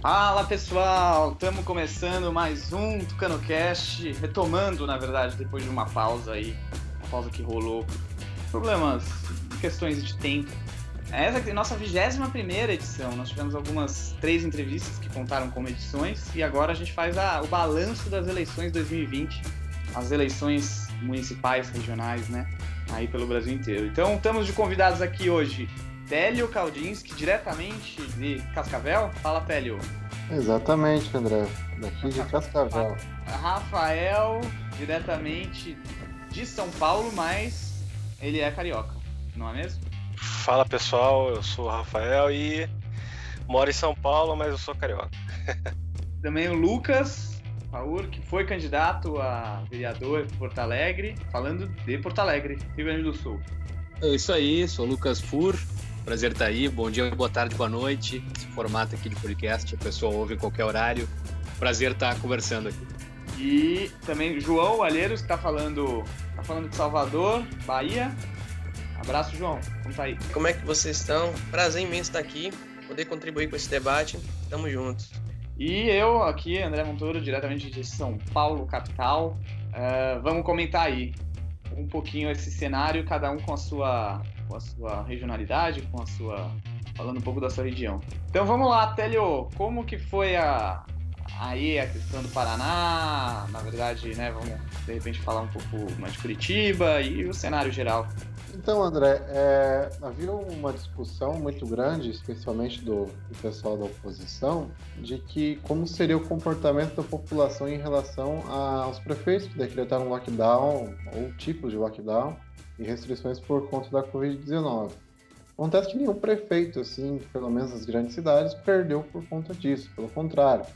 Fala pessoal, estamos começando mais um TucanoCast, retomando na verdade depois de uma pausa aí, uma pausa que rolou problemas, questões de tempo. Essa é a nossa 21 primeira edição, nós tivemos algumas três entrevistas que contaram como edições e agora a gente faz a, o balanço das eleições 2020, as eleições municipais, regionais, né, aí pelo Brasil inteiro. Então estamos de convidados aqui hoje Télio Kaldinski, diretamente de Cascavel. Fala, Télio. Exatamente, André. Daqui de Cascavel. Rafael, diretamente de São Paulo, mas ele é carioca, não é mesmo? Fala pessoal, eu sou o Rafael e moro em São Paulo, mas eu sou carioca. Também o Lucas Paur, que foi candidato a vereador em Porto Alegre, falando de Porto Alegre, Rio Grande do Sul. É isso aí, sou o Lucas Fur, Prazer estar aí. Bom dia, boa tarde, boa noite. Esse formato aqui de podcast, a pessoa ouve em qualquer horário. Prazer estar conversando aqui. E também João Alheiros, que está falando, tá falando de Salvador, Bahia. Abraço, João. Como tá aí? Como é que vocês estão? Prazer imenso estar aqui, poder contribuir com esse debate. Tamo juntos. E eu aqui, André Montoro, diretamente de São Paulo, capital. Uh, vamos comentar aí um pouquinho esse cenário, cada um com a sua com a sua regionalidade, com a sua. falando um pouco da sua região. Então vamos lá, Telio, como que foi a, aí a questão do Paraná, na verdade, né, vamos de repente falar um pouco mais de Curitiba e o cenário geral. Então, André, é, havia uma discussão muito grande, especialmente do, do, pessoal da oposição, de que como seria o comportamento da população em relação aos prefeitos que decretaram lockdown ou tipos de lockdown e restrições por conta da Covid-19. Acontece que nenhum prefeito, assim, pelo menos nas grandes cidades, perdeu por conta disso. Pelo contrário,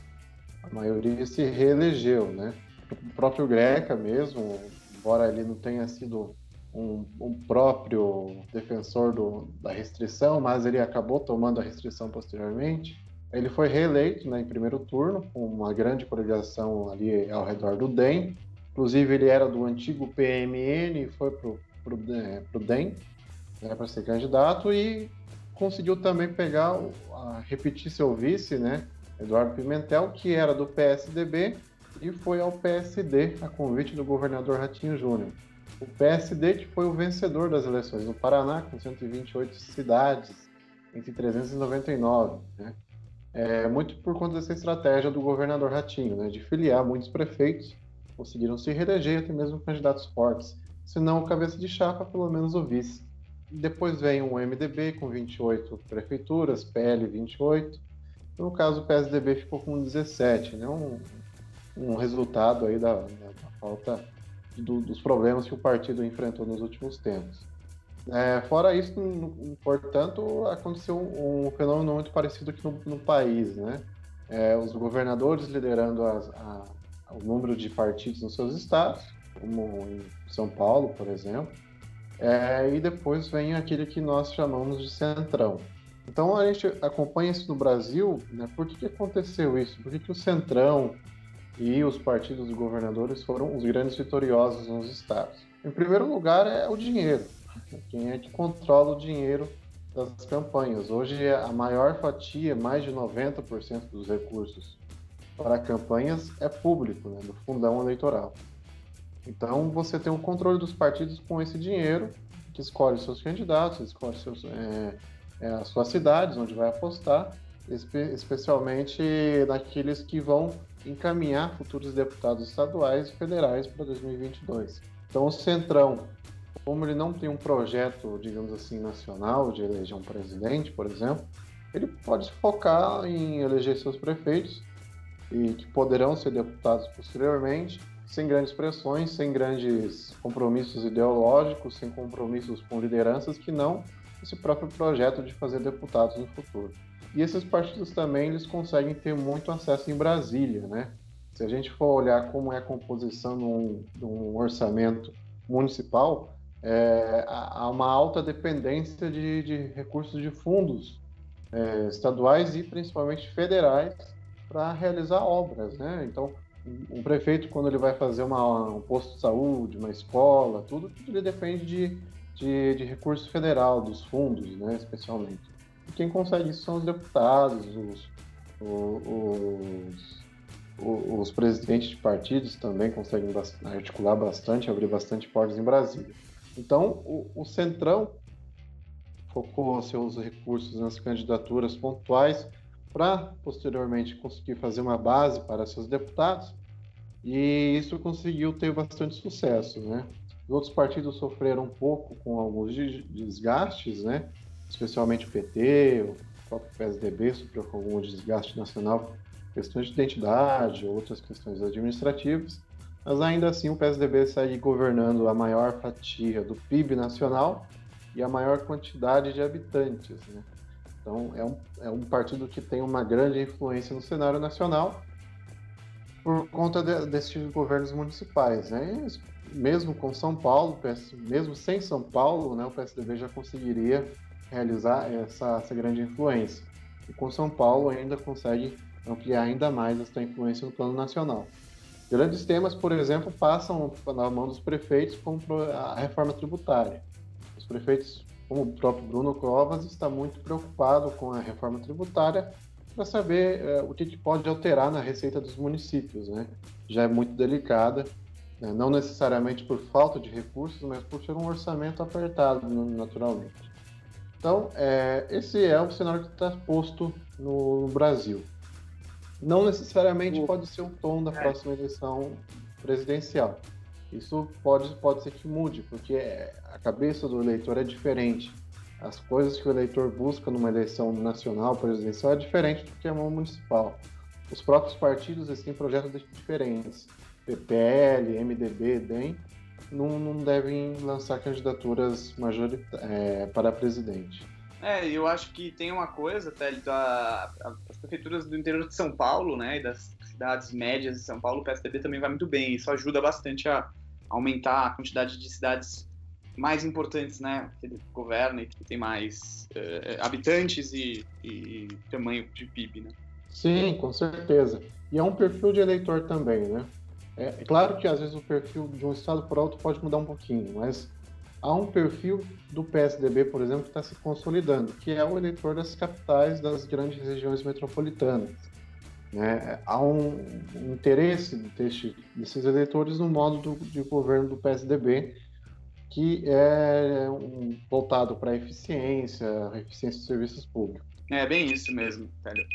a maioria se reelegeu, né? O próprio Greca mesmo, embora ele não tenha sido um, um próprio defensor do, da restrição, mas ele acabou tomando a restrição posteriormente. Ele foi reeleito né, em primeiro turno, com uma grande coligação ali ao redor do DEM. Inclusive, ele era do antigo PMN e foi para o para o DEM, né, para ser candidato, e conseguiu também pegar, repetir seu vice, né, Eduardo Pimentel, que era do PSDB e foi ao PSD a convite do governador Ratinho Júnior. O PSD que foi o vencedor das eleições no Paraná, com 128 cidades, entre 399, né? É, muito por conta dessa estratégia do governador Ratinho, né, de filiar muitos prefeitos, conseguiram se reeleger até mesmo candidatos fortes se não o cabeça de chapa, pelo menos o vice. Depois vem o MDB com 28 prefeituras, PL 28. No caso, o PSDB ficou com 17, né? um, um resultado aí da, da falta do, dos problemas que o partido enfrentou nos últimos tempos. É, fora isso, portanto, aconteceu um, um, fenômeno muito parecido aqui no, no país, né? É, os governadores liderando as, a, o número de partidos nos seus estados, como em São Paulo, por exemplo, é, e depois vem aquele que nós chamamos de centrão. Então a gente acompanha isso no Brasil, né? Por que, que aconteceu isso? Por que, que o centrão e os partidos governadores foram os grandes vitoriosos nos estados? Em primeiro lugar é o dinheiro. Quem é que controla o dinheiro das campanhas? Hoje a maior fatia, mais de 90% dos recursos para campanhas é público, né, do fundão eleitoral. Então você tem um controle dos partidos com esse dinheiro, que escolhe seus candidatos, escolhe seus, é, é, as suas cidades, onde vai apostar, espe especialmente naqueles que vão encaminhar futuros deputados estaduais e federais para 2022. Então o Centrão, como ele não tem um projeto, digamos assim, nacional de eleger um presidente, por exemplo, ele pode se focar em eleger seus prefeitos e que poderão ser deputados posteriormente sem grandes pressões, sem grandes compromissos ideológicos, sem compromissos com lideranças que não esse próprio projeto de fazer deputados no futuro. E esses partidos também eles conseguem ter muito acesso em Brasília, né? Se a gente for olhar como é a composição de um orçamento municipal, é, há uma alta dependência de, de recursos de fundos é, estaduais e principalmente federais para realizar obras, né? Então, um prefeito, quando ele vai fazer uma, um posto de saúde, uma escola, tudo, ele depende de, de, de recurso federal, dos fundos, né, especialmente. E quem consegue isso são os deputados, os, os, os presidentes de partidos também conseguem articular bastante, abrir bastante portas em Brasília. Então, o, o Centrão focou seus recursos nas candidaturas pontuais para posteriormente conseguir fazer uma base para seus deputados e isso conseguiu ter bastante sucesso, né? Os outros partidos sofreram um pouco com alguns desgastes, né? Especialmente o PT, o próprio PSDB sofreu com algum desgaste nacional, questões de identidade, outras questões administrativas, mas ainda assim o PSDB segue governando a maior fatia do PIB nacional e a maior quantidade de habitantes, né? Então, é um, é um partido que tem uma grande influência no cenário nacional por conta de, desses governos municipais. Né? Mesmo com São Paulo, mesmo sem São Paulo, né, o PSDB já conseguiria realizar essa, essa grande influência. E com São Paulo ainda consegue ampliar ainda mais essa influência no plano nacional. Grandes temas, por exemplo, passam na mão dos prefeitos, como a reforma tributária. Os prefeitos como o próprio Bruno Covas, está muito preocupado com a reforma tributária para saber é, o que, que, pode alterar na receita dos municípios. Né? Já é muito delicada, né? não necessariamente por falta de recursos, mas por ser um orçamento apertado, naturalmente. Então, é, esse é o cenário que está posto no Brasil. Não necessariamente pode ser o tom da próxima eleição presidencial. Isso pode, pode ser que mude, porque a cabeça do eleitor é diferente. As coisas que o eleitor busca numa eleição nacional presidencial é diferente do que a mão municipal. Os próprios partidos têm projetos diferentes. PPL, MDB, DEM, não, não devem lançar candidaturas é, para presidente. É, eu acho que tem uma coisa, Télio, da, as prefeituras do interior de São Paulo, né, e das cidades médias de São Paulo, o PSDB também vai muito bem. Isso ajuda bastante a aumentar a quantidade de cidades mais importantes, né, que ele governa e que tem mais uh, habitantes e, e, tamanho de PIB, né? Sim, com certeza. E é um perfil de eleitor também, né? É, é claro que às vezes o perfil de um estado para outro pode mudar um pouquinho, mas há um perfil do PSDB, por exemplo, que está se consolidando, que é o eleitor das capitais das grandes regiões metropolitanas. Né? Há um, interesse desse, desses eleitores no modo do, de governo do PSDB, que é um, voltado para eficiência, eficiência dos serviços públicos. É bem isso mesmo, velho.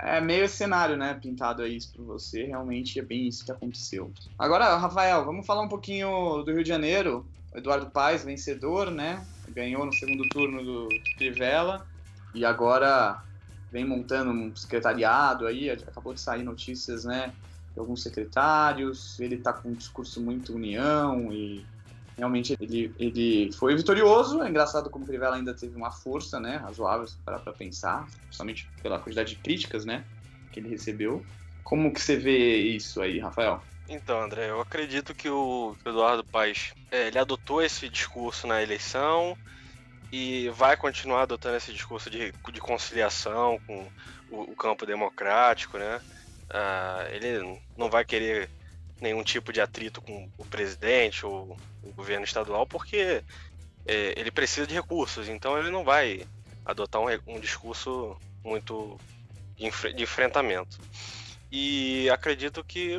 É meio cenário, né, pintado aí para você, realmente é bem isso que aconteceu. Agora, Rafael, vamos falar um pouquinho do Rio de Janeiro. Eduardo Paes, vencedor, né? Ganhou no segundo turno do Trivela e agora vem montando um secretariado aí, acabou de sair notícias, né, de alguns secretários, ele está com um discurso muito união e realmente ele, ele foi vitorioso. É engraçado como o Crivella ainda teve uma força, né, razoável para pensar, principalmente pela quantidade de críticas, né, que ele recebeu. Como que você vê isso aí, Rafael? Então, André, eu acredito que o Eduardo Paes, é, ele adotou esse discurso na eleição, e vai continuar adotando esse discurso de, de conciliação com o, o campo democrático, né? Uh, ele não vai querer nenhum tipo de atrito com o presidente ou o governo estadual, porque é, ele precisa de recursos, então ele não vai adotar um, um discurso muito de, de, enfrentamento. E acredito que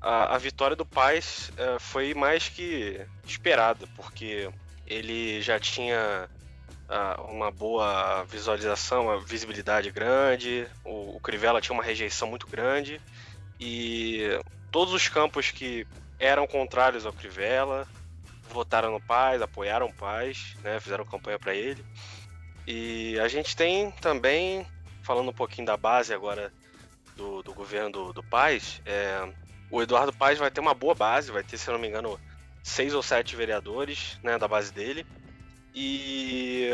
a, a vitória do Paz é, foi mais que esperada, porque ele já tinha uh, uma boa visualização, uma visibilidade grande, o, o Crivella tinha uma rejeição muito grande e todos os campos que eram contrários ao Crivella votaram no Paz, apoiaram o Paz, né, fizeram campanha para ele. E a gente tem também, falando um pouquinho da base agora do, do governo do, do Paz, é, o Eduardo Paz vai ter uma boa base, vai ter, se não me engano, seis ou sete vereadores né, da base dele e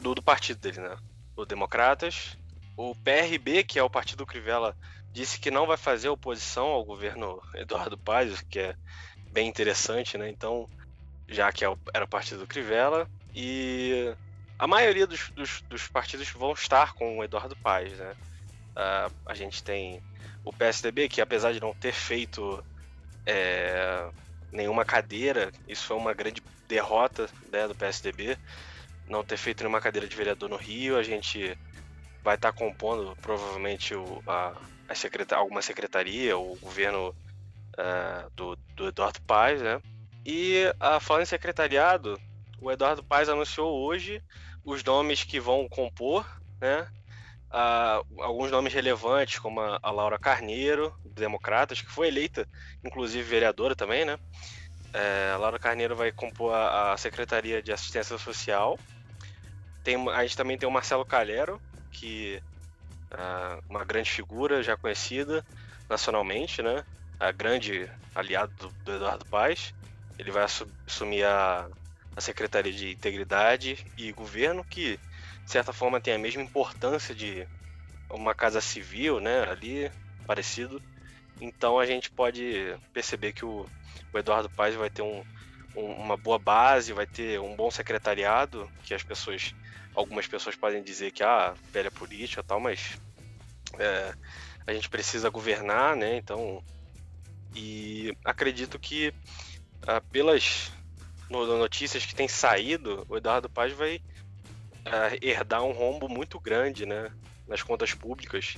do, do partido dele, né? O Democratas. O PRB, que é o partido do Crivella, disse que não vai fazer oposição ao governo Eduardo Paes, que é bem interessante, né? Então, já que é era o partido do Crivella. E a maioria dos, dos, dos partidos vão estar com o Eduardo Paes, né? Uh, a gente tem o PSDB, que apesar de não ter feito é, nenhuma cadeira. Isso foi uma grande derrota né, do PSDB, não ter feito nenhuma cadeira de vereador no Rio. A gente vai estar tá compondo provavelmente o, a, a alguma secretaria, o governo uh, do, do, Eduardo Paes, né? E uh, falando em secretariado, o Eduardo Paes anunciou hoje os nomes que vão compor, né? Uh, alguns nomes relevantes, como a, a Laura Carneiro, Democratas, que foi eleita, inclusive vereadora também, né? É, a Laura Carneiro vai compor a, a, Secretaria de Assistência Social. Tem, a gente também tem o Marcelo Calhero, que é uma grande figura já conhecida nacionalmente, né? A grande aliado do, do Eduardo Paes. Ele vai assumir a, a Secretaria de Integridade e Governo, que de certa forma tem a mesma importância de uma casa civil, né? Ali, parecido. Então a gente pode perceber que o, o Eduardo Paes vai ter um, um, uma boa base, vai ter um bom secretariado, que as pessoas, algumas pessoas podem dizer que ah, velha política tal, mas é, a gente precisa governar, né? Então, e acredito que ah, pelas notícias que têm saído, o Eduardo Paz vai ah, herdar um rombo muito grande, né? Nas contas públicas.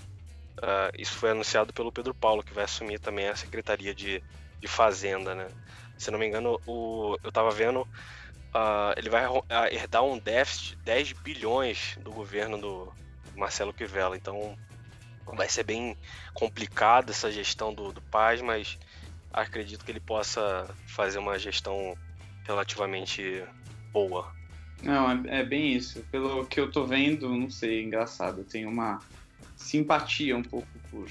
Ah, isso foi anunciado pelo Pedro Paulo, que vai assumir também a Secretaria de, de Fazenda, né? Se não me engano, o, eu estava vendo, uh, ele vai herdar um déficit de 10 bilhões do governo do Marcelo Crivella. Então vai ser bem complicado essa gestão do, do Paz, mas acredito que ele possa fazer uma gestão relativamente boa. Não, é, é, bem isso. Pelo que eu tô vendo, não sei, engraçado. Eu tenho uma simpatia um pouco por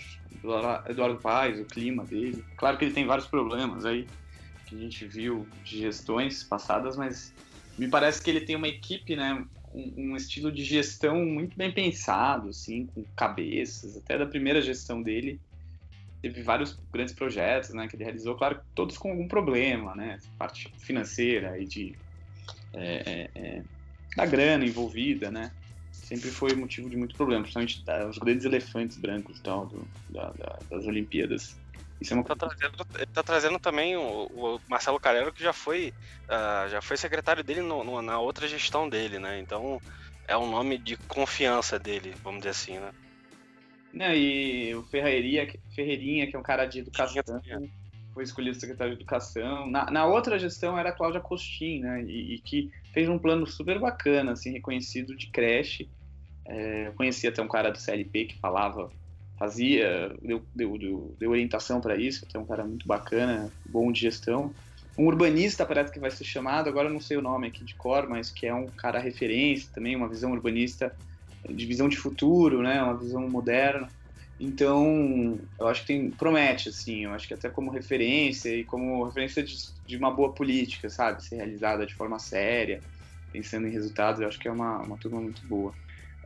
Eduardo Paes, o clima dele. Claro que ele tem vários problemas aí que a gente viu de gestões passadas, mas me parece que ele tem uma equipe, né, um, um, estilo de gestão muito bem pensado, assim, com cabeças, até da primeira gestão dele. Teve vários grandes projetos, né, que ele realizou, claro, todos com algum problema, né, parte financeira e de é, é, é, da grana envolvida, né, sempre foi motivo de muito problema, principalmente os grandes elefantes brancos tal, do, da, da, das Olimpíadas. Isso é uma... tá trazendo, ele tá trazendo também o, o Marcelo Carelo, que já foi, uh, já foi secretário dele no, no, na outra gestão dele, né? Então é um nome de confiança dele, vamos dizer assim, né? Não, e o Ferreirinha, Ferreirinha, que é um cara de educação, foi escolhido secretário de educação. Na, na outra gestão era a Cláudia Costin, né? E, e, que fez um plano super bacana, assim, reconhecido de creche. É, conheci até um cara do CLP que falava fazia, deu, deu, deu, deu orientação para isso, que é um cara muito bacana, bom de gestão. Um urbanista parece que vai ser chamado, agora eu não sei o nome aqui de cor, mas que é um cara referência também, uma visão urbanista de visão de futuro, né, uma visão moderna. Então, eu acho que tem, promete, assim, eu acho que até como referência e como referência de, de uma boa política, sabe, ser realizada de forma séria, pensando em resultados, eu acho que é uma, uma turma muito boa.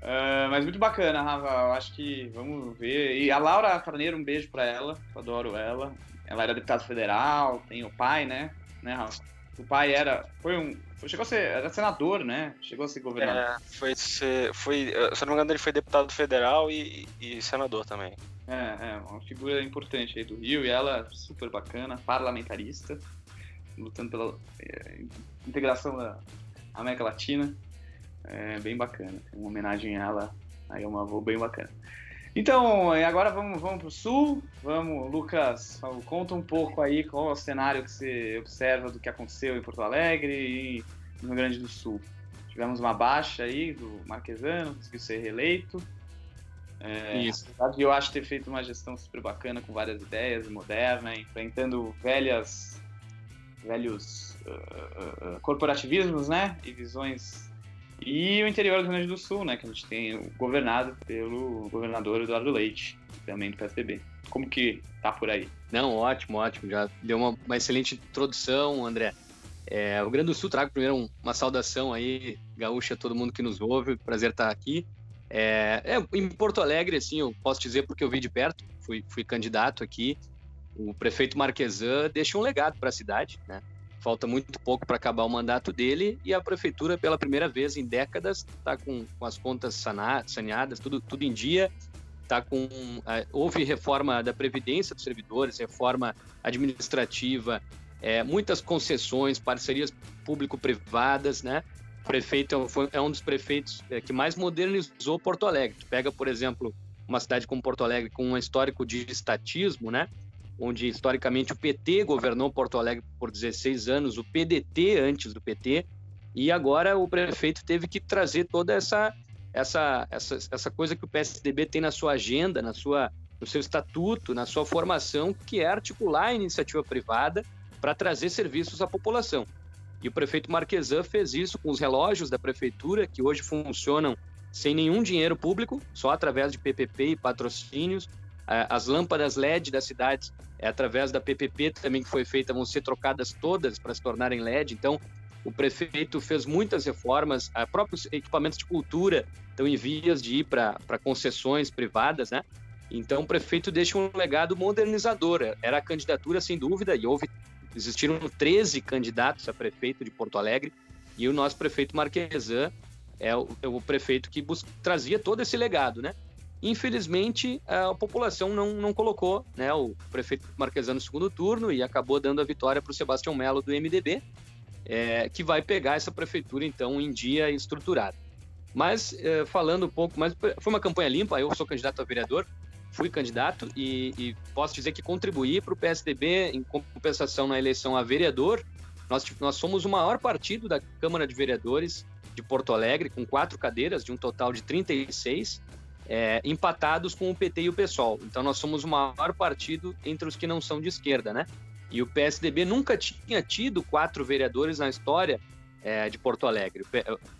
Uh, mas muito bacana, Rafa. Eu acho que vamos ver. E a Laura Carneiro, um beijo para ela. Eu adoro ela. Ela era deputada federal, tem o pai, né? né, Rafa? O pai era. Foi um. Chegou a ser. Era senador, né? Chegou a ser governador. É, foi ser. Foi, se não me engano, ele foi deputado federal e, e senador também. É, é, uma figura importante aí do Rio e ela super bacana, parlamentarista, lutando pela é, integração da América Latina. É bem bacana. Uma homenagem a ela. Aí é uma avó bem bacana. Então, agora vamos, vamos para o sul. Vamos, Lucas, conta um pouco aí qual é o cenário que você observa do que aconteceu em Porto Alegre e no Rio Grande do Sul. Tivemos uma baixa aí do Marquesano, conseguiu ser reeleito. É, Isso. eu acho ter feito uma gestão super bacana, com várias ideias, moderna, enfrentando velhas, velhos uh, uh, corporativismos, né? E visões e o interior do Rio Grande do Sul, né, que a gente tem governado pelo governador Eduardo Leite, também do PSDB. Como que tá por aí? Não, ótimo, ótimo. Já deu uma, uma excelente introdução, André. É, o Rio Grande do Sul trago primeiro um, uma saudação aí, gaúcha, todo mundo que nos ouve. Prazer estar aqui. É, é, em Porto Alegre, assim, eu posso dizer porque eu vi de perto, fui, fui candidato aqui. O prefeito Marquesan deixa um legado para a cidade, né? Falta muito pouco para acabar o mandato dele e a prefeitura, pela primeira vez em décadas, está com, com, as contas saneadas, tudo, tudo em dia. Tá com, uh, houve reforma da Previdência dos servidores, reforma administrativa, é, muitas concessões, parcerias público-privadas, né? prefeito é, é um dos prefeitos é, que mais modernizou Porto Alegre. Tu pega, por exemplo, uma cidade como Porto Alegre com um histórico de estatismo, né? Onde historicamente o PT governou Porto Alegre por 16 anos, o PDT antes do PT, e agora o prefeito teve que trazer toda essa essa, essa, essa coisa que o PSDB tem na sua agenda, na sua, no seu estatuto, na sua formação, que é articular a iniciativa privada para trazer serviços à população. E o prefeito Marquesan fez isso com os relógios da prefeitura, que hoje funcionam sem nenhum dinheiro público, só através de PPP e patrocínios. As lâmpadas LED das cidades, é através da PPP também que foi feita, vão ser trocadas todas para se tornarem LED. Então, o prefeito fez muitas reformas, próprios equipamentos de cultura estão em vias de ir para concessões privadas, né? Então, o prefeito deixa um legado modernizador. Era a candidatura, sem dúvida, e houve existiram 13 candidatos a prefeito de Porto Alegre, e o nosso prefeito Marquesan é o, é o prefeito que trazia todo esse legado, né? Infelizmente, a população não, não colocou né, o prefeito Marquesan no segundo turno e acabou dando a vitória para o Sebastião Melo do MDB, é, que vai pegar essa prefeitura, então, em dia estruturado. Mas, é, falando um pouco mais, foi uma campanha limpa, eu sou candidato a vereador, fui candidato e, e posso dizer que contribuí para o PSDB em compensação na eleição a vereador. Nós, nós somos o maior partido da Câmara de Vereadores de Porto Alegre, com quatro cadeiras, de um total de 36, é, empatados com o PT e o PSOL. Então nós somos o maior partido entre os que não são de esquerda, né? E o PSDB nunca tinha tido quatro vereadores na história é, de Porto Alegre.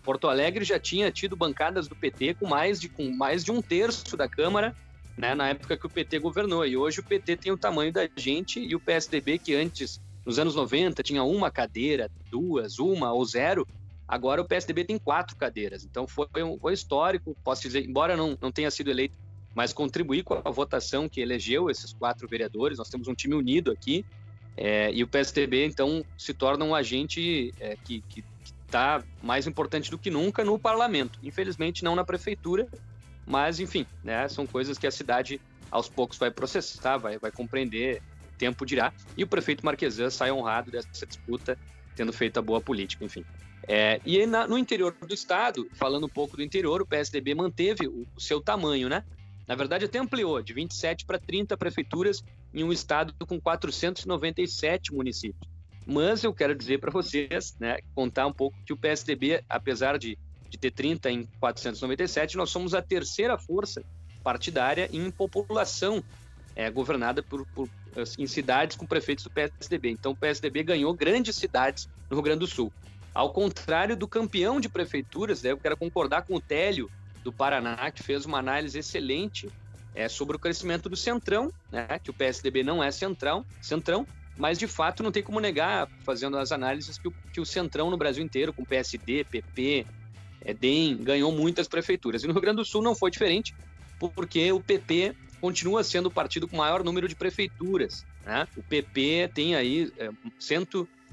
Porto Alegre já tinha tido bancadas do PT com mais de, com mais de um terço da Câmara né, na época que o PT governou. E hoje o PT tem o tamanho da gente e o PSDB, que antes, nos anos 90, tinha uma cadeira, duas, uma ou zero, agora o PSDB tem quatro cadeiras. Então foi, um, foi histórico, posso dizer, embora não, não tenha sido eleito, mas contribuir com a votação que elegeu esses quatro vereadores. Nós temos um time unido aqui. É, e o PSDB, então, se torna um agente é, que está mais importante do que nunca no parlamento. Infelizmente, não na prefeitura, mas, enfim, né, são coisas que a cidade aos poucos vai processar, vai, vai compreender, tempo dirá. E o prefeito Marquesan sai honrado dessa disputa, tendo feito a boa política, enfim. É, e na, no interior do estado, falando um pouco do interior, o PSDB manteve o, o seu tamanho, né? Na verdade, até ampliou de 27 para 30 prefeituras em um estado com 497 municípios. Mas eu quero dizer para vocês, né, contar um pouco que o PSDB, apesar de de ter 30 em 497, nós somos a terceira força partidária em população é, governada por, por, em cidades com prefeitos do PSDB. Então, o PSDB ganhou grandes cidades no Rio Grande do Sul. Ao contrário do campeão de prefeituras, né, eu quero concordar com o Télio do Paraná, que fez uma análise excelente é, sobre o crescimento do Centrão, né, que o PSDB não é centrão, centrão, mas de fato não tem como negar, fazendo as análises, que o, que o Centrão no Brasil inteiro, com PSD, PP, é, DEM ganhou muitas prefeituras. E no Rio Grande do Sul não foi diferente, porque o PP continua sendo o partido com maior número de prefeituras. Né? O PP tem aí é,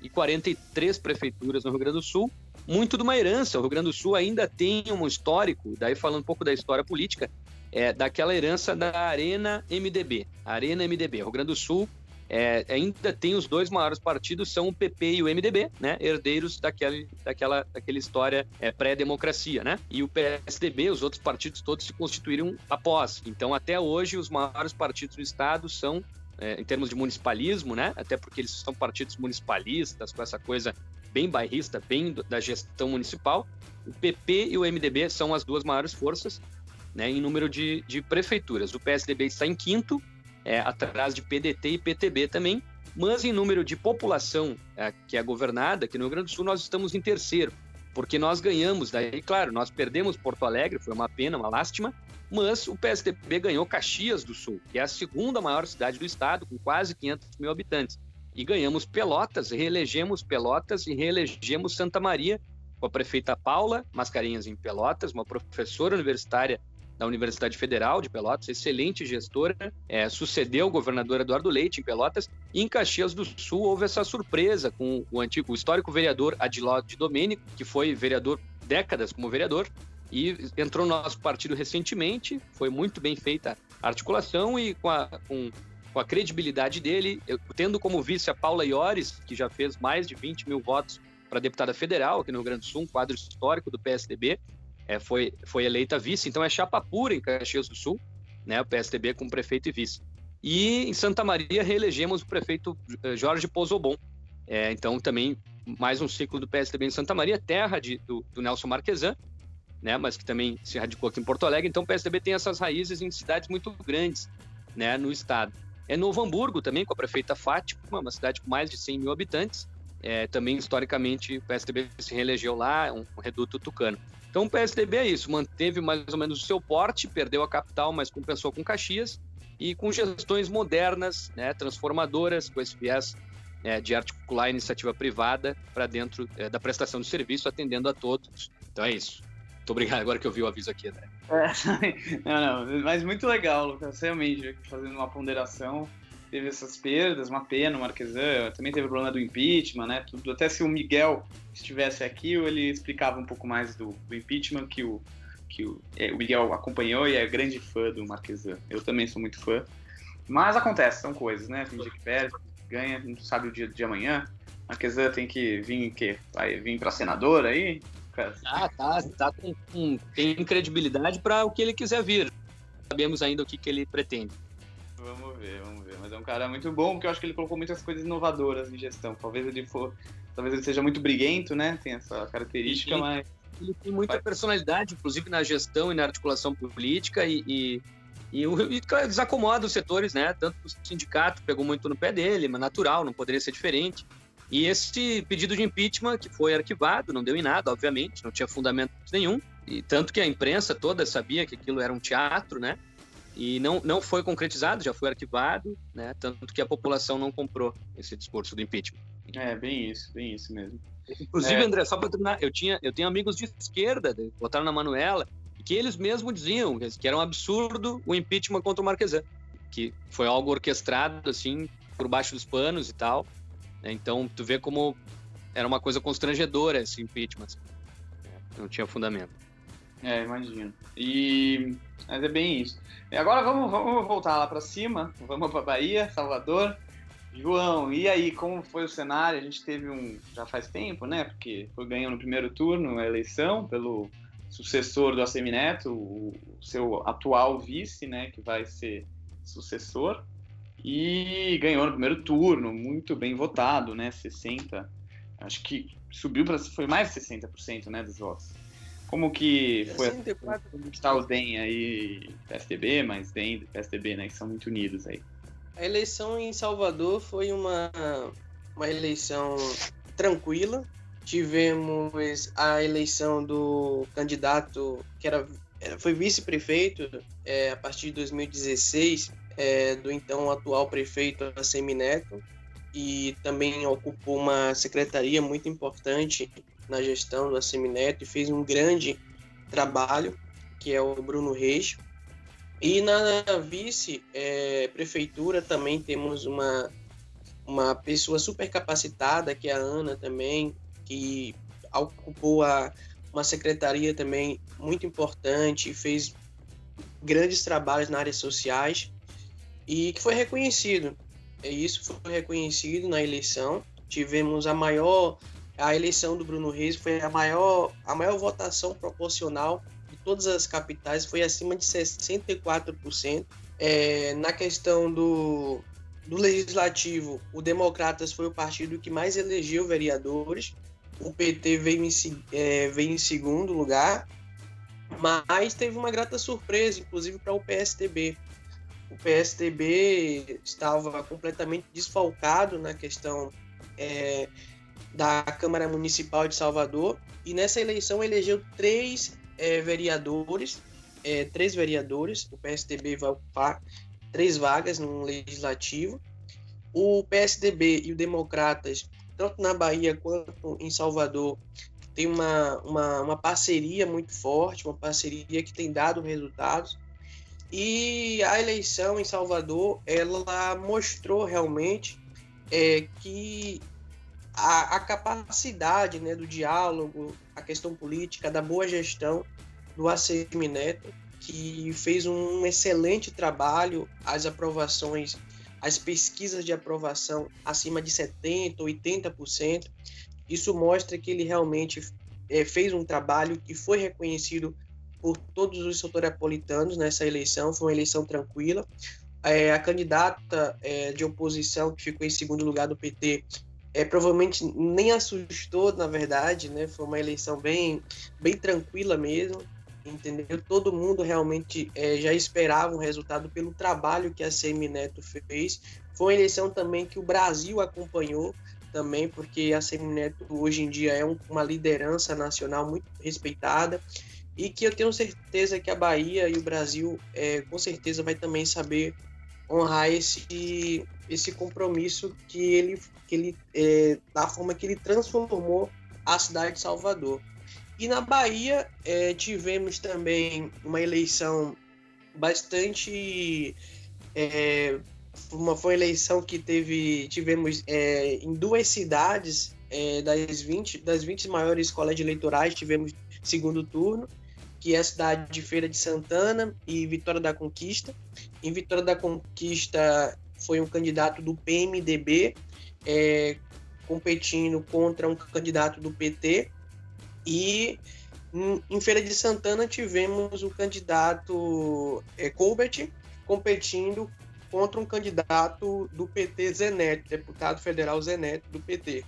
143 prefeituras no Rio Grande do Sul, muito de uma herança. O Rio Grande do Sul ainda tem um histórico, daí falando um pouco da história política, é, daquela herança da Arena MDB. Arena MDB. O Rio Grande do Sul é, ainda tem os dois maiores partidos, são o PP e o MDB, né? Herdeiros daquela, daquela, daquela história é, pré-democracia, né? E o PSDB, os outros partidos todos se constituíram após. Então, até hoje, os maiores partidos do Estado são é, em termos de municipalismo, né? Até porque eles são partidos municipalistas, com essa coisa bem bairrista, bem da gestão municipal. O PP e o MDB são as duas maiores forças, né? Em número de, de prefeituras. O PSDB está em quinto, é, atrás de PDT e PTB também, mas em número de população é, que é governada, aqui no Rio Grande do Sul, nós estamos em terceiro, porque nós ganhamos, daí, claro, nós perdemos Porto Alegre, foi uma pena, uma lástima, mas o PSDB ganhou Caxias do Sul, que é a segunda maior cidade do estado, com quase 500 mil habitantes. E ganhamos Pelotas, reelegemos Pelotas e reelegemos Santa Maria, com a prefeita Paula Mascarenhas em Pelotas, uma professora universitária da Universidade Federal de Pelotas, excelente gestora, é, sucedeu o governador Eduardo Leite em Pelotas, e em Caxias do Sul houve essa surpresa com o antigo, o histórico vereador Adiló de Domênico, que foi vereador décadas como vereador, e entrou no nosso partido recentemente, foi muito bem feita a articulação e com a, com, com a credibilidade dele, eu, tendo como vice a Paula Iores, que já fez mais de 20 mil votos para deputada federal aqui no Rio Grande do Sul, um quadro histórico do PSDB. É, foi, foi eleita vice, então é chapa pura em Caxias do Sul, né, o PSDB com prefeito e vice. E em Santa Maria reelegemos o prefeito eh, Jorge Pozobon. É, então também mais um ciclo do PSDB em Santa Maria, terra de, do, do, Nelson Marquesan, né, mas que também se radicou aqui em Porto Alegre. Então o PSDB tem essas raízes em cidades muito grandes né, no estado. É Novo Hamburgo também, com a prefeita Fátima, uma cidade com mais de 100 mil habitantes. É, também, historicamente, o PSDB se reelegeu lá, um, reduto tucano. Então o PSDB é isso, manteve mais ou menos o seu porte, perdeu a capital, mas compensou com Caxias, e com gestões modernas, né, transformadoras, com esse viés é, de articular a iniciativa privada para dentro é, da prestação de serviço, atendendo a todos. Então é isso. Muito obrigado, agora que eu vi o aviso aqui, André. É, não, não, mas muito legal, Lucas, realmente, fazendo uma ponderação, teve essas perdas, uma pena, o Marquesan, também teve o problema do impeachment, né, tudo, até se o Miguel estivesse aqui, ele explicava um pouco mais do, do impeachment, que o, que o, é, o Miguel acompanhou e é grande fã do Marquesan. Eu também sou muito fã. Mas acontece, são coisas, né? Tem dia que perde, ganha, não sabe o dia de amanhã. Marquesan tem que vir que vai vir para senador aí. Ah, tá, tá com, com tem credibilidade para o que ele quiser vir. Sabemos ainda o que, que ele pretende. Vamos ver, vamos ver. Mas é um cara muito bom, porque eu acho que ele colocou muitas coisas inovadoras em gestão. Talvez ele for, talvez ele seja muito briguento, né? Tem essa característica, mas ele tem muita personalidade, inclusive na gestão e na articulação política, e, e, e, e desacomoda os setores, né? Tanto o sindicato pegou muito no pé dele, mas natural, não poderia ser diferente. E esse pedido de impeachment, que foi arquivado, não deu em nada, obviamente, não tinha fundamento nenhum, e tanto que a imprensa toda sabia que aquilo era um teatro, né? E não, não foi concretizado, já foi arquivado, né? Tanto que a população não comprou esse discurso do impeachment. É, bem isso, bem isso mesmo. Inclusive, é. André, só para terminar, eu, tinha, eu tenho amigos de esquerda, votaram na Manuela, que eles mesmos diziam que era um absurdo o impeachment contra o Marquesan, que foi algo orquestrado, assim, por baixo dos panos e tal. Né? Então, tu vê como era uma coisa constrangedora esse impeachment. Assim. Não tinha fundamento. É, imagino. E... Mas é bem isso. E agora vamos, vamos voltar lá para cima, vamos para Bahia, Salvador. João, e aí, como foi o cenário? A gente teve um. Já faz tempo, né? Porque foi ganhando no primeiro turno a eleição pelo sucessor do Assemineto, o seu atual vice, né? Que vai ser sucessor. E ganhou no primeiro turno, muito bem votado, né? 60. Acho que subiu para. Foi mais de 60% né, dos votos. Como que foi? 64. Como está o DEM aí, PSDB, mas DEM e PSDB, né? Que são muito unidos aí. A eleição em Salvador foi uma, uma eleição tranquila. Tivemos a eleição do candidato que era, foi vice-prefeito é, a partir de 2016, é, do então atual prefeito Semineto, e também ocupou uma secretaria muito importante na gestão do Assemineto e fez um grande trabalho, que é o Bruno Reis. E na vice-prefeitura é, também temos uma, uma pessoa super capacitada, que é a Ana também, que ocupou a, uma secretaria também muito importante, fez grandes trabalhos nas áreas sociais e que foi reconhecido. Isso foi reconhecido na eleição. Tivemos a maior a eleição do Bruno Reis foi a maior a maior votação proporcional todas as capitais foi acima de 64%. É, na questão do, do legislativo, o Democratas foi o partido que mais elegeu vereadores, o PT veio em, é, veio em segundo lugar, mas teve uma grata surpresa, inclusive para o PSDB. O PSDB estava completamente desfalcado na questão é, da Câmara Municipal de Salvador e nessa eleição elegeu três é, vereadores, é, três vereadores, o PSDB vai ocupar três vagas no legislativo. O PSDB e o Democratas, tanto na Bahia quanto em Salvador, tem uma, uma, uma parceria muito forte, uma parceria que tem dado resultados. E a eleição em Salvador, ela mostrou realmente é, que a, a capacidade né, do diálogo, a questão política, da boa gestão do ACM Neto, que fez um excelente trabalho, as aprovações, as pesquisas de aprovação acima de 70%, 80%, Isso mostra que ele realmente é, fez um trabalho que foi reconhecido por todos os soteropolitanos nessa eleição, foi uma eleição tranquila. É, a candidata é, de oposição que ficou em segundo lugar do PT é, provavelmente nem assustou, na verdade, né? Foi uma eleição bem, bem tranquila mesmo, entendeu? Todo mundo realmente é, já esperava um resultado pelo trabalho que a Semi Neto fez. Foi uma eleição também que o Brasil acompanhou também, porque a Semi Neto hoje em dia é um, uma liderança nacional muito respeitada e que eu tenho certeza que a Bahia e o Brasil é, com certeza vai também saber honrar esse esse compromisso que ele que ele é, da forma que ele transformou a cidade de Salvador. E na Bahia é, tivemos também uma eleição bastante é, uma foi uma eleição que teve tivemos é, em duas cidades é, das 20 das 20 maiores colégios eleitorais tivemos segundo turno que é a cidade de Feira de Santana e Vitória da Conquista. Em Vitória da Conquista foi um candidato do PMDB é, competindo contra um candidato do PT. E em Feira de Santana tivemos o candidato é, Colbert competindo contra um candidato do PT Zeneto, deputado federal Zeneto do PT.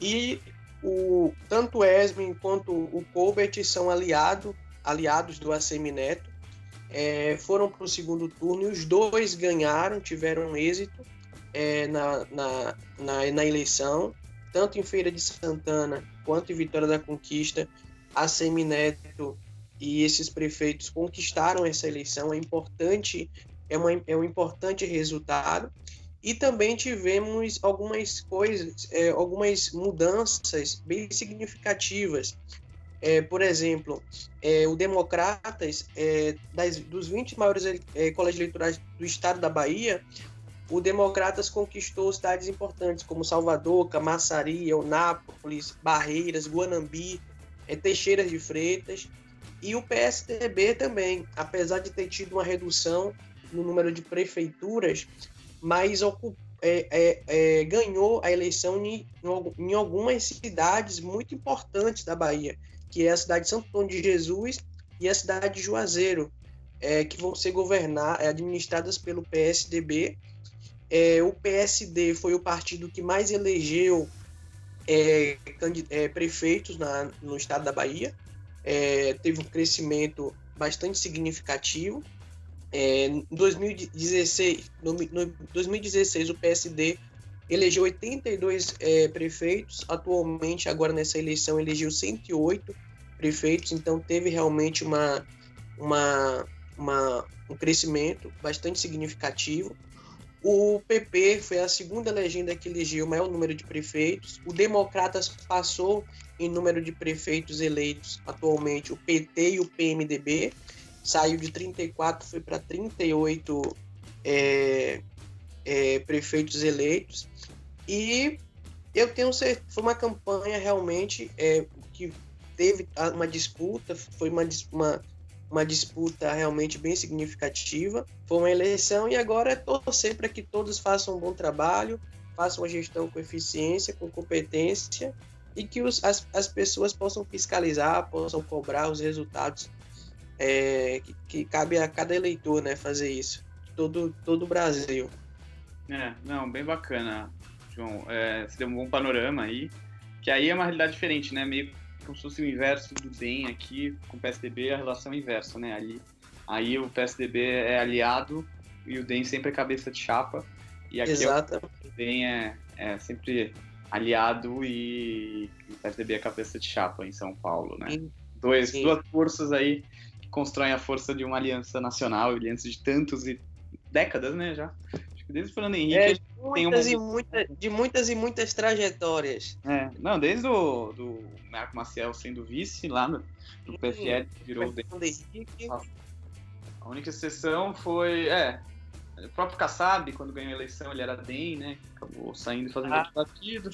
E o, tanto Esmin quanto o Colbert são aliado, aliados do ACM Neto. É, foram para o segundo turno e os dois ganharam, tiveram êxito é, na, na, na, na, eleição, tanto em Feira de Santana quanto em Vitória da Conquista. A Neto e esses prefeitos conquistaram essa eleição. É importante, é, uma, é um importante resultado. E também tivemos algumas coisas, é, algumas mudanças bem significativas. É, por exemplo, é, o Democratas, é, das, dos 20 maiores é, colégios eleitorais do estado da Bahia, o Democratas conquistou cidades importantes como Salvador, Camaçari, Eunápolis, Barreiras, Guanambi, é, Teixeiras de Freitas. E o PSDB também, apesar de ter tido uma redução no número de prefeituras, mas é, é, é, ganhou a eleição em, em, algumas cidades muito importantes da Bahia, que é a cidade de Santo Antônio de Jesus e a cidade de Juazeiro, é, que vão ser governar, é, administradas pelo PSDB. É, o PSD foi o partido que mais elegeu prefeitos na, no estado da Bahia, teve um crescimento bastante significativo. É, em 2016, no, no 2016, o PSD elegeu 82 é, prefeitos. Atualmente, agora nessa eleição, elegeu 108 prefeitos. Então, teve realmente uma, uma, uma, um crescimento bastante significativo. O PP foi a segunda legenda que elegeu o maior número de prefeitos. O Democratas passou em número de prefeitos eleitos atualmente o PT e o PMDB saiu de 34, foi para 38 é, é, prefeitos eleitos. E eu tenho certeza, foi uma campanha realmente é, que teve uma disputa, foi uma, uma, uma disputa realmente bem significativa. Foi uma eleição e agora é torcer para que todos façam um bom trabalho, façam uma gestão com eficiência, com competência e que os, as, as pessoas possam fiscalizar, possam cobrar os resultados é, que, que, cabe a cada eleitor né, fazer isso. Todo, todo o Brasil. É, não, bem bacana, João. É, você deu um bom panorama aí. Que aí é uma realidade diferente, né? Meio como se fosse o inverso do DEM aqui, com o PSDB, a relação é inversa, né? Ali, aí o PSDB é aliado e o DEM sempre é cabeça de chapa. E aqui é o DEM é, é sempre aliado e o PSDB é cabeça de chapa em São Paulo, né? Dois, duas forças aí constroem a força de uma aliança nacional, aliança de tantos e décadas, né, já. Que desde o Fernando Henrique é, de muitas, uma... e muita, de muitas e muitas trajetórias. É, não, desde o do Marco Maciel sendo vice lá no, no PFL, virou Fernando Henrique. A única exceção foi, é, o próprio Kassab, quando ganhou a eleição, ele era DEM, né, acabou saindo e fazendo ah. outro partido.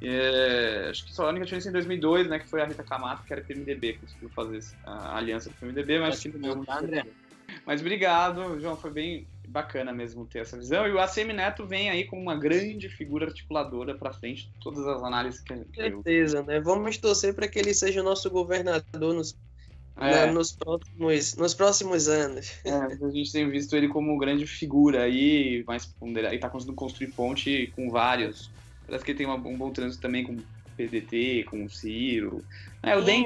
É, acho que só a única diferença em 2002, né, que foi a Rita Camato, que era PMDB, conseguiu fazer a aliança com o PMDB, mas que Mas obrigado, João, foi bem, bacana mesmo ter essa visão. E o ACM Neto vem aí como uma grande figura articuladora para frente de todas as análises que, que Com certeza, né? Vamos torcer para que ele seja o nosso governador nos, É. na- nos, próximos, nos próximos anos. É, a gente tem visto ele como grande figura aí, mais ponderado, e tá conseguindo construir ponte com vários. Parece que ele tem uma- um bom trânsito também com o PDT, com o Ciro. É, o DEM,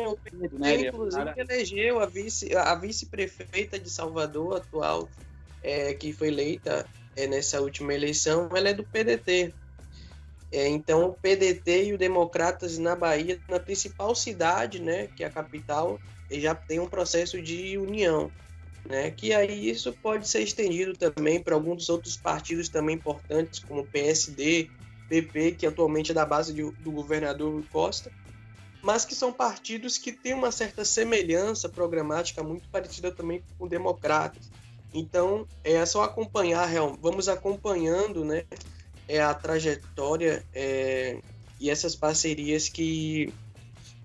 né? Ele é inclusive cara- elegeu a vice a vice-prefeita de Salvador atual é, que foi eleita é, nessa última eleição ela é do PDT É, então o PDT e o Democratas na Bahia na principal cidade né que é a capital já tem um processo de união né que aí isso pode ser estendido também para alguns outros partidos também importantes como PSD PP que atualmente é da base de- do governador Costa mas que são partidos que têm uma certa semelhança programática muito parecida também com democratas. Então, é só acompanhar, real, vamos acompanhando né, é, a trajetória é, e essas parcerias que,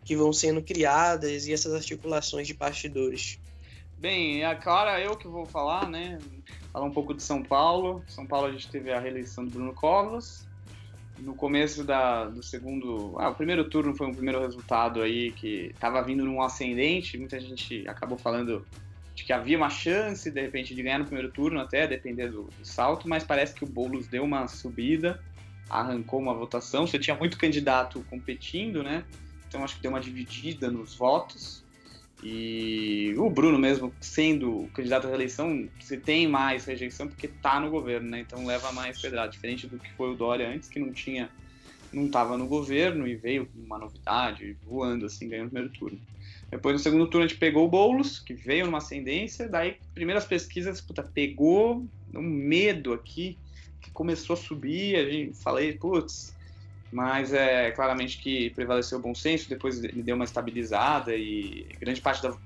que vão sendo criadas e essas articulações de bastidores. Bem, é claro, eu que vou falar, né? Falar um pouco de São Paulo. São Paulo a gente teve a reeleição do Bruno Covas. No começo da, do segundo. Ah, o primeiro turno foi um primeiro resultado aí que estava vindo num ascendente. Muita gente acabou falando de que havia uma chance, de repente, de ganhar no primeiro turno, até depender do, salto, mas parece que o Boulos deu uma subida, arrancou uma votação. Você tinha muito candidato competindo, né? Então acho que deu uma dividida nos votos. E o Bruno mesmo, sendo candidato à reeleição, você tem mais rejeição porque tá no governo, né? Então leva mais pedrada, diferente do que foi o Dória antes, que não tinha, não tava no governo e veio uma novidade, voando assim, ganhando o primeiro turno. Depois no segundo turno a gente pegou o Boulos, que veio numa ascendência, daí primeiras pesquisas, puta, pegou um medo aqui, que começou a subir, a gente falei, putz, mas é claramente que prevaleceu o bom senso, depois ele deu uma estabilizada e grande parte do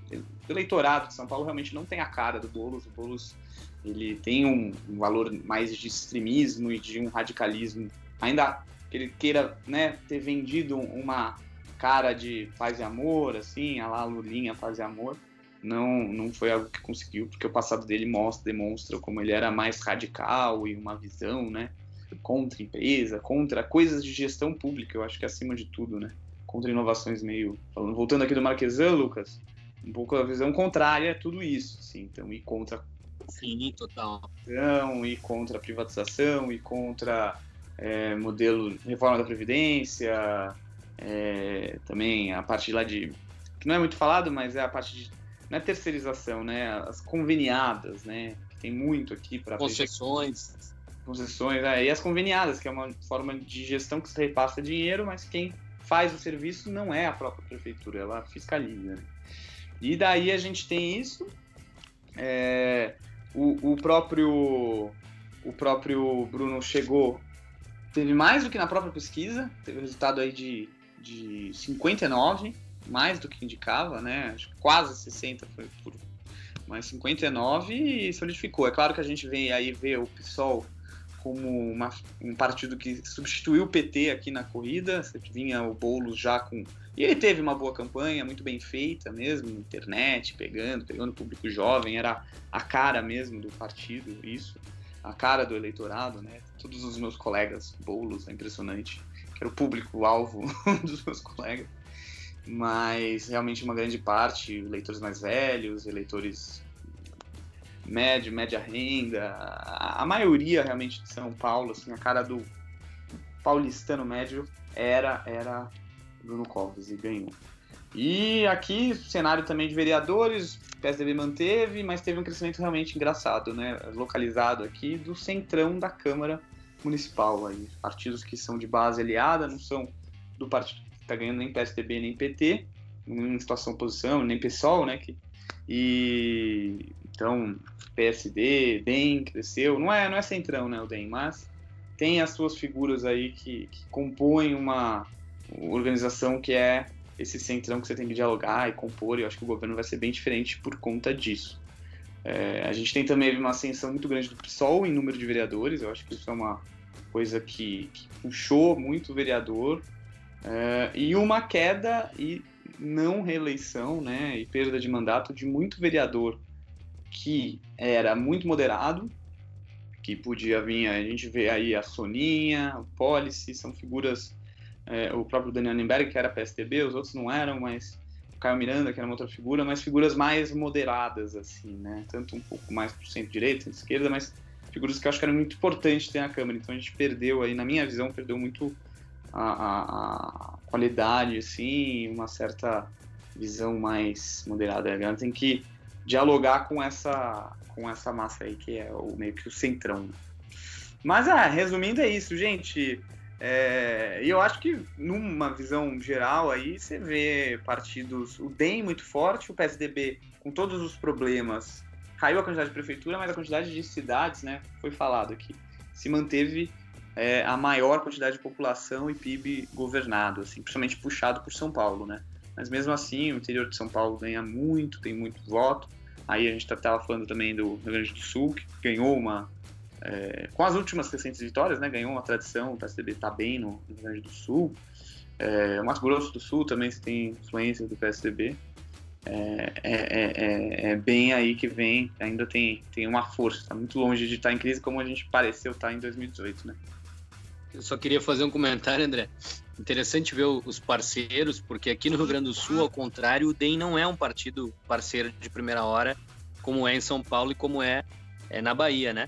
eleitorado de São Paulo realmente não tem a cara do Boulos. O Boulos ele tem um, um valor mais de extremismo e de um radicalismo, ainda que ele queira né, ter vendido uma cara de paz e amor, assim, a lá Lulinha paz e amor, não, não foi algo que conseguiu, porque o passado dele mostra, demonstra como ele era mais radical e uma visão, né? contra empresa, contra coisas de gestão pública, eu acho que acima de tudo, né? Contra inovações meio. Falando, voltando aqui do Marquesan, Lucas, um pouco a visão contrária a tudo isso, assim, então, ir contra Sim, total. a ir contra privatização, ir contra é, modelo reforma da Previdência, é, também a parte lá de. que não é muito falado, mas é a parte de. Não é terceirização, né? As conveniadas, né? Que tem muito aqui para Concessões. concessões, é, e as conveniadas, que é uma forma de gestão que se repassa dinheiro, mas quem faz o serviço não é a própria prefeitura, ela fiscaliza. né? E daí a gente tem isso. é, o, o próprio o próprio Bruno chegou, teve mais do que na própria pesquisa, teve resultado aí de, de 59, mais do que indicava, né? Acho que quase 60 foi por mas 59 e solidificou. É claro que a gente vem aí ver o PSOL como uma- um partido que substituiu o PT aqui na corrida. Você vinha o Boulos já com. E ele teve uma boa campanha, muito bem feita mesmo, internet, pegando, pegando o público jovem, era a cara mesmo do partido, isso, a cara do eleitorado, né? Todos os meus colegas, Boulos, é impressionante, que era o público-alvo dos meus colegas. Mas realmente uma grande parte, eleitores mais velhos, eleitores médio, média renda, a, a maioria realmente de São Paulo, assim, a cara do paulistano médio era era Bruno Covas e ganhou. E aqui cenário também de vereadores, PSDB manteve, mas teve um crescimento realmente engraçado, né? Localizado aqui do centrão da Câmara Municipal aí, partidos que são de base aliada, não são do partido que está ganhando nem PSDB nem PT, em situação oposição, nem PSOL, né? Que, e então PSD, DEM cresceu, não é, não é centrão, né, o DEM, mas tem as suas figuras aí que, que compõem uma organização que é esse centrão que você tem que dialogar e compor, e eu acho que o governo vai ser bem diferente por conta disso. É, a gente tem também uma ascensão muito grande do PSOL em número de vereadores, eu acho que isso é uma coisa que, que puxou muito o vereador, é, e uma queda e não reeleição, né, e perda de mandato de muito vereador que era muito moderado, que podia vir. A gente vê aí a Soninha, o Policy, são figuras. É, o próprio Daniel Nimberg, que era PSDB, os outros não eram, mas o Caio Miranda, que era uma outra figura, mas figuras mais moderadas, assim, né? Tanto um pouco mais para o centro-direita, centro-esquerda, mas figuras que eu acho que era muito importante ter na Câmara. Então a gente perdeu aí, na minha visão, perdeu muito a, a, qualidade, assim, uma certa visão mais moderada. A galera tem que dialogar com essa, com essa massa aí, que é o, meio que o centrão. Mas, ah, resumindo, é isso, gente. É, e eu acho que numa visão geral aí você vê partidos, o DEM muito forte, o PSDB com todos os problemas, caiu a quantidade de prefeitura, mas a quantidade de cidades, né, foi falado aqui, se manteve é, a maior quantidade de população e PIB governado, assim, principalmente puxado por São Paulo, né. Mas mesmo assim, o interior de São Paulo ganha muito, tem muito voto. Aí a gente estava falando também do Rio Grande do Sul, que ganhou uma. É, com as últimas recentes vitórias, né, ganhou uma tradição, o PSDB está bem no Rio Grande do Sul. É, o Mato Grosso do Sul também tem influência do PSDB. É, é, é, é, é, bem aí que vem, ainda tem, tem uma força, está muito longe de estar em crise como a gente pareceu estar em 2018, né? Eu só queria fazer um comentário, André. Interessante ver os parceiros, porque aqui no Rio Grande do Sul, ao contrário, o DEM não é um partido parceiro de primeira hora, como é em São Paulo e como é, é na Bahia, né?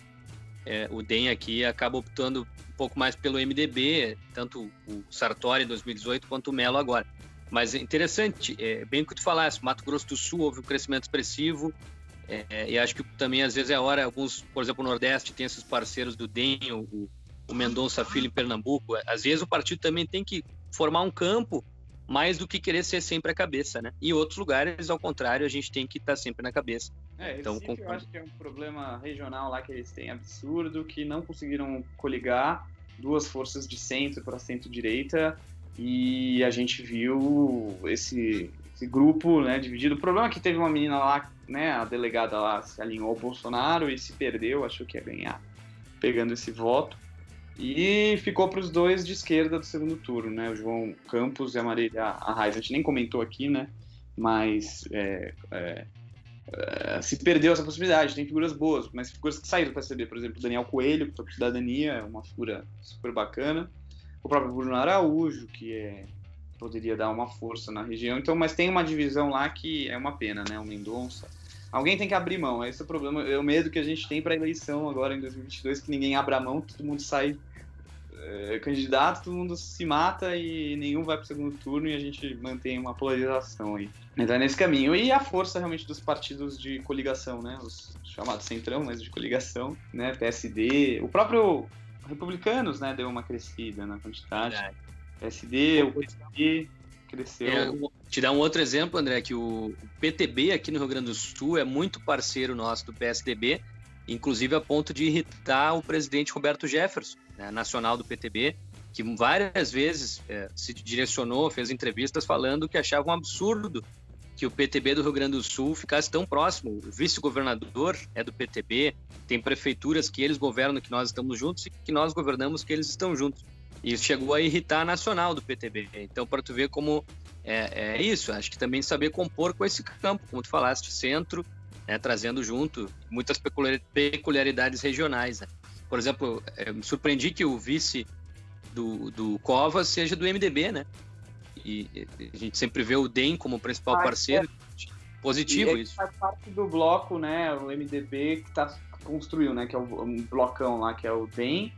É, o DEM aqui acaba optando um pouco mais pelo MDB, tanto o Sartori em 2018 quanto o Melo agora. Mas é interessante, é, bem o que tu falaste, Mato Grosso do Sul houve um crescimento expressivo, é, e acho que também às vezes é hora, alguns, por exemplo, o Nordeste tem esses parceiros do DEM, o, o Mendonça Filho em Pernambuco. Às vezes o partido também tem que formar um campo mais do que querer ser sempre a cabeça, né? E outros lugares, ao contrário, a gente tem que estar sempre na cabeça. É, então, Recife, eu acho que é um problema regional lá que eles têm absurdo, que não conseguiram coligar duas forças de centro para centro-direita e a gente viu esse, esse grupo né, dividido. O problema é que teve uma menina lá, né, a delegada lá se alinhou ao Bolsonaro e se perdeu, achou que ia ganhar pegando esse voto. E ficou para os dois de esquerda do segundo turno, né? O João Campos e a Marília Arraes. A gente nem comentou aqui, né? Mas é, é, é, se perdeu essa possibilidade. Tem figuras boas, mas figuras que saíram para perceber, por exemplo, Daniel Coelho, que foi para Cidadania, é uma figura super bacana. O próprio Bruno Araújo, que é, poderia dar uma força na região. Então, mas tem uma divisão lá que é uma pena, né? O Mendonça. Alguém tem que abrir mão. Esse é o problema, é o medo que a gente tem para a eleição agora em 2022, que ninguém abra mão, todo mundo sai é, candidato, todo mundo se mata e nenhum vai para o segundo turno e a gente mantém uma polarização aí. Então é nesse caminho. E a força realmente dos partidos de coligação, né? Os chamados centrão, mas de coligação, né? PSD, o próprio Republicanos, né? Deu uma crescida na quantidade. Verdade. PSD, o PSD cresceu. É, te dar um outro exemplo, André, que o PTB aqui no Rio Grande do Sul é muito parceiro nosso do PSDB, inclusive a ponto de irritar o presidente Roberto Jefferson né, nacional do PTB, que várias vezes é, se direcionou, fez entrevistas falando que achava um absurdo que o PTB do Rio Grande do Sul ficasse tão próximo. O vice-governador é do PTB, tem prefeituras que eles governam que nós estamos juntos e que nós governamos que eles estão juntos. E isso chegou a irritar a nacional do PTB. Então, para tu ver como é, é, isso, acho que também saber compor com esse campo, como tu falaste, centro, né, trazendo junto muitas peculiaridades regionais. Né? Por exemplo, me surpreendi que o vice do, do Covas seja do MDB, né? E a gente sempre vê o DEM como principal ah, parceiro. É. Positivo e isso. Faz parte do bloco, né? O MDB que tá, construiu, né? Que é um blocão lá, que é o DEM,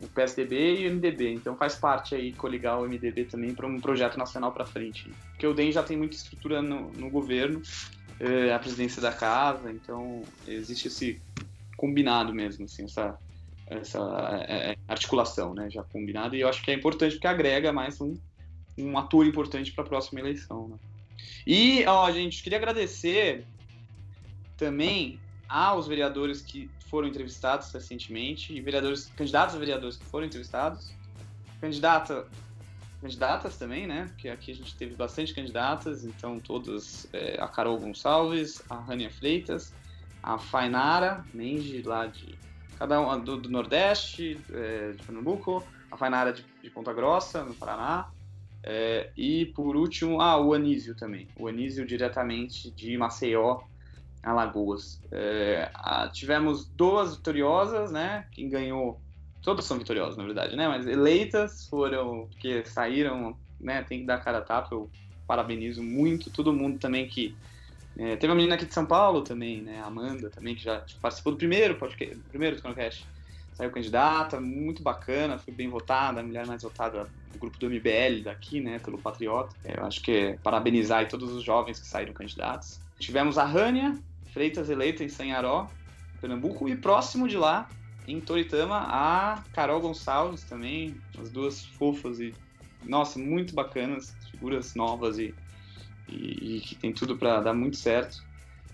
o PSDB e o MDB. Então faz parte aí coligar o MDB também para um projeto nacional para frente. Porque o DEM já tem muita estrutura no, no governo, é, a presidência da casa, então existe esse combinado mesmo, assim, essa essa é, é, articulação, né, já combinada, e eu acho que é importante porque agrega mais um, um ator importante para a próxima eleição. Né? E, ó, gente, queria agradecer também aos vereadores que foram entrevistados recentemente, e vereadores, candidatos a vereadores que foram entrevistados, candidata, candidatas também, né, porque aqui a gente teve bastante candidatas, então todas, é, a Carol Gonçalves, a Rania Freitas, a Fainara Mendes, lá de cada um do, do Nordeste, é, de Pernambuco, a Fainara de, de Ponta Grossa, no Paraná, é, e por último, ah, o Anísio também. O Anísio diretamente de Maceió, Alagoas. É, a, tivemos duas vitoriosas, né? Quem ganhou. Todas são vitoriosas, na verdade, né? Mas eleitas foram que saíram, né? Tem que dar cara a tapa. Eu parabenizo muito todo mundo também que. É, teve uma menina aqui de São Paulo também, né? Amanda também, que já participou do primeiro podcast, primeiro do Conocast. Saiu candidata, muito bacana, foi bem votada, a mulher mais votada do grupo do MBL daqui, né? Pelo Patriota. É, eu acho que é parabenizar todos os jovens que saíram candidatos. Tivemos a Rânia, Freitas eleita em Sanharó, Pernambuco, e próximo de lá, em Toritama, a Carol Gonçalves também, as duas fofas e, nossa, muito bacanas, figuras novas e, e, e que tem tudo para dar muito certo.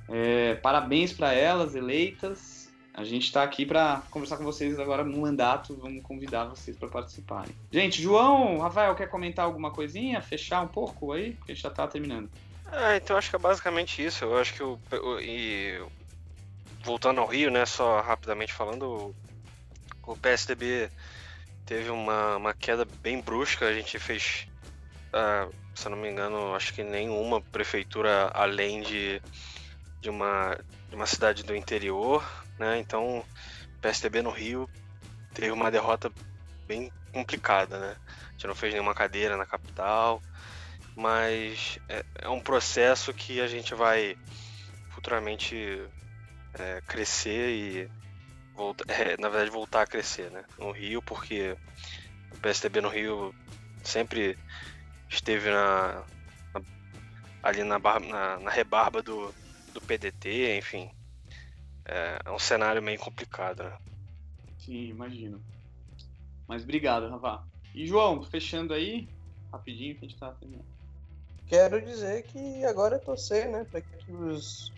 É, parabéns para elas, eleitas. A gente está aqui para conversar com vocês agora no mandato. Vamos convidar vocês para participarem. Gente, João, Rafael, quer comentar alguma coisinha? Fechar um pouco aí? Porque a gente já está terminando. É, então acho que é basicamente isso. Eu acho que o. o e, voltando ao Rio, né? Só rapidamente falando, o, PSDB teve uma, uma queda bem brusca. A gente fez, uh, se eu não me engano, acho que nenhuma prefeitura além de, de, uma, de uma cidade do interior, né? Então, PSDB no Rio teve uma derrota bem complicada, né? A gente não fez nenhuma cadeira na capital mas é, é um processo que a gente vai futuramente é, crescer e voltar, é, na verdade voltar a crescer, né? No Rio, porque o PSDB no Rio sempre esteve na, na ali na, na, na, rebarba do, do PDT, enfim, é, é um cenário meio complicado, né? Sim, imagino. Mas obrigado, Rafa. E João, fechando aí, rapidinho que a gente tá terminando quero dizer que agora é torcer, né, para que os,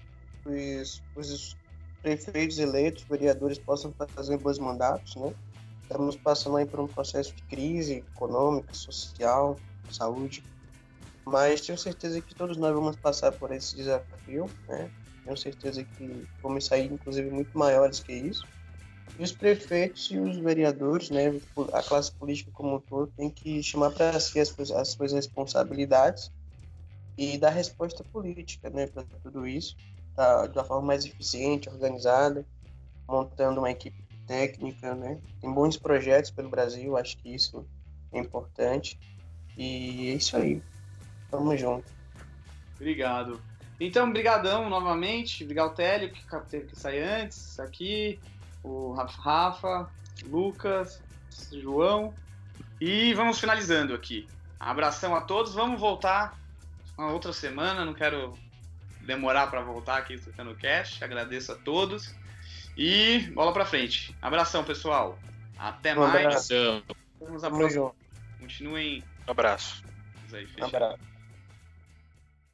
os, os, prefeitos eleitos, vereadores possam fazer bons mandatos, né? Estamos passando aí por um processo de crise econômica, social, saúde, mas tenho certeza que todos nós vamos passar por esse desafio, né? Tenho certeza que vamos sair, inclusive, muito maiores que isso. E os prefeitos e os vereadores, né, a classe política como um todo, tem que chamar para si as, as suas responsabilidades e dar resposta política né, para tudo isso, tá, de uma forma mais eficiente, organizada, montando uma equipe técnica. Né? Tem bons projetos pelo Brasil, acho que isso é importante. E é isso aí. Tamo junto. Obrigado. Então, brigadão novamente. Obrigado, Télio, que teve que sair antes, aqui. O Rafa, Lucas, João. E vamos finalizando aqui. Abração a todos. Vamos voltar uma outra semana, não quero demorar para voltar aqui no Cash. Agradeço a todos e bola para frente. Abração, pessoal. Até um mais. Abração. Vamos à próxima. Continuem. Um abraço. Um abraço.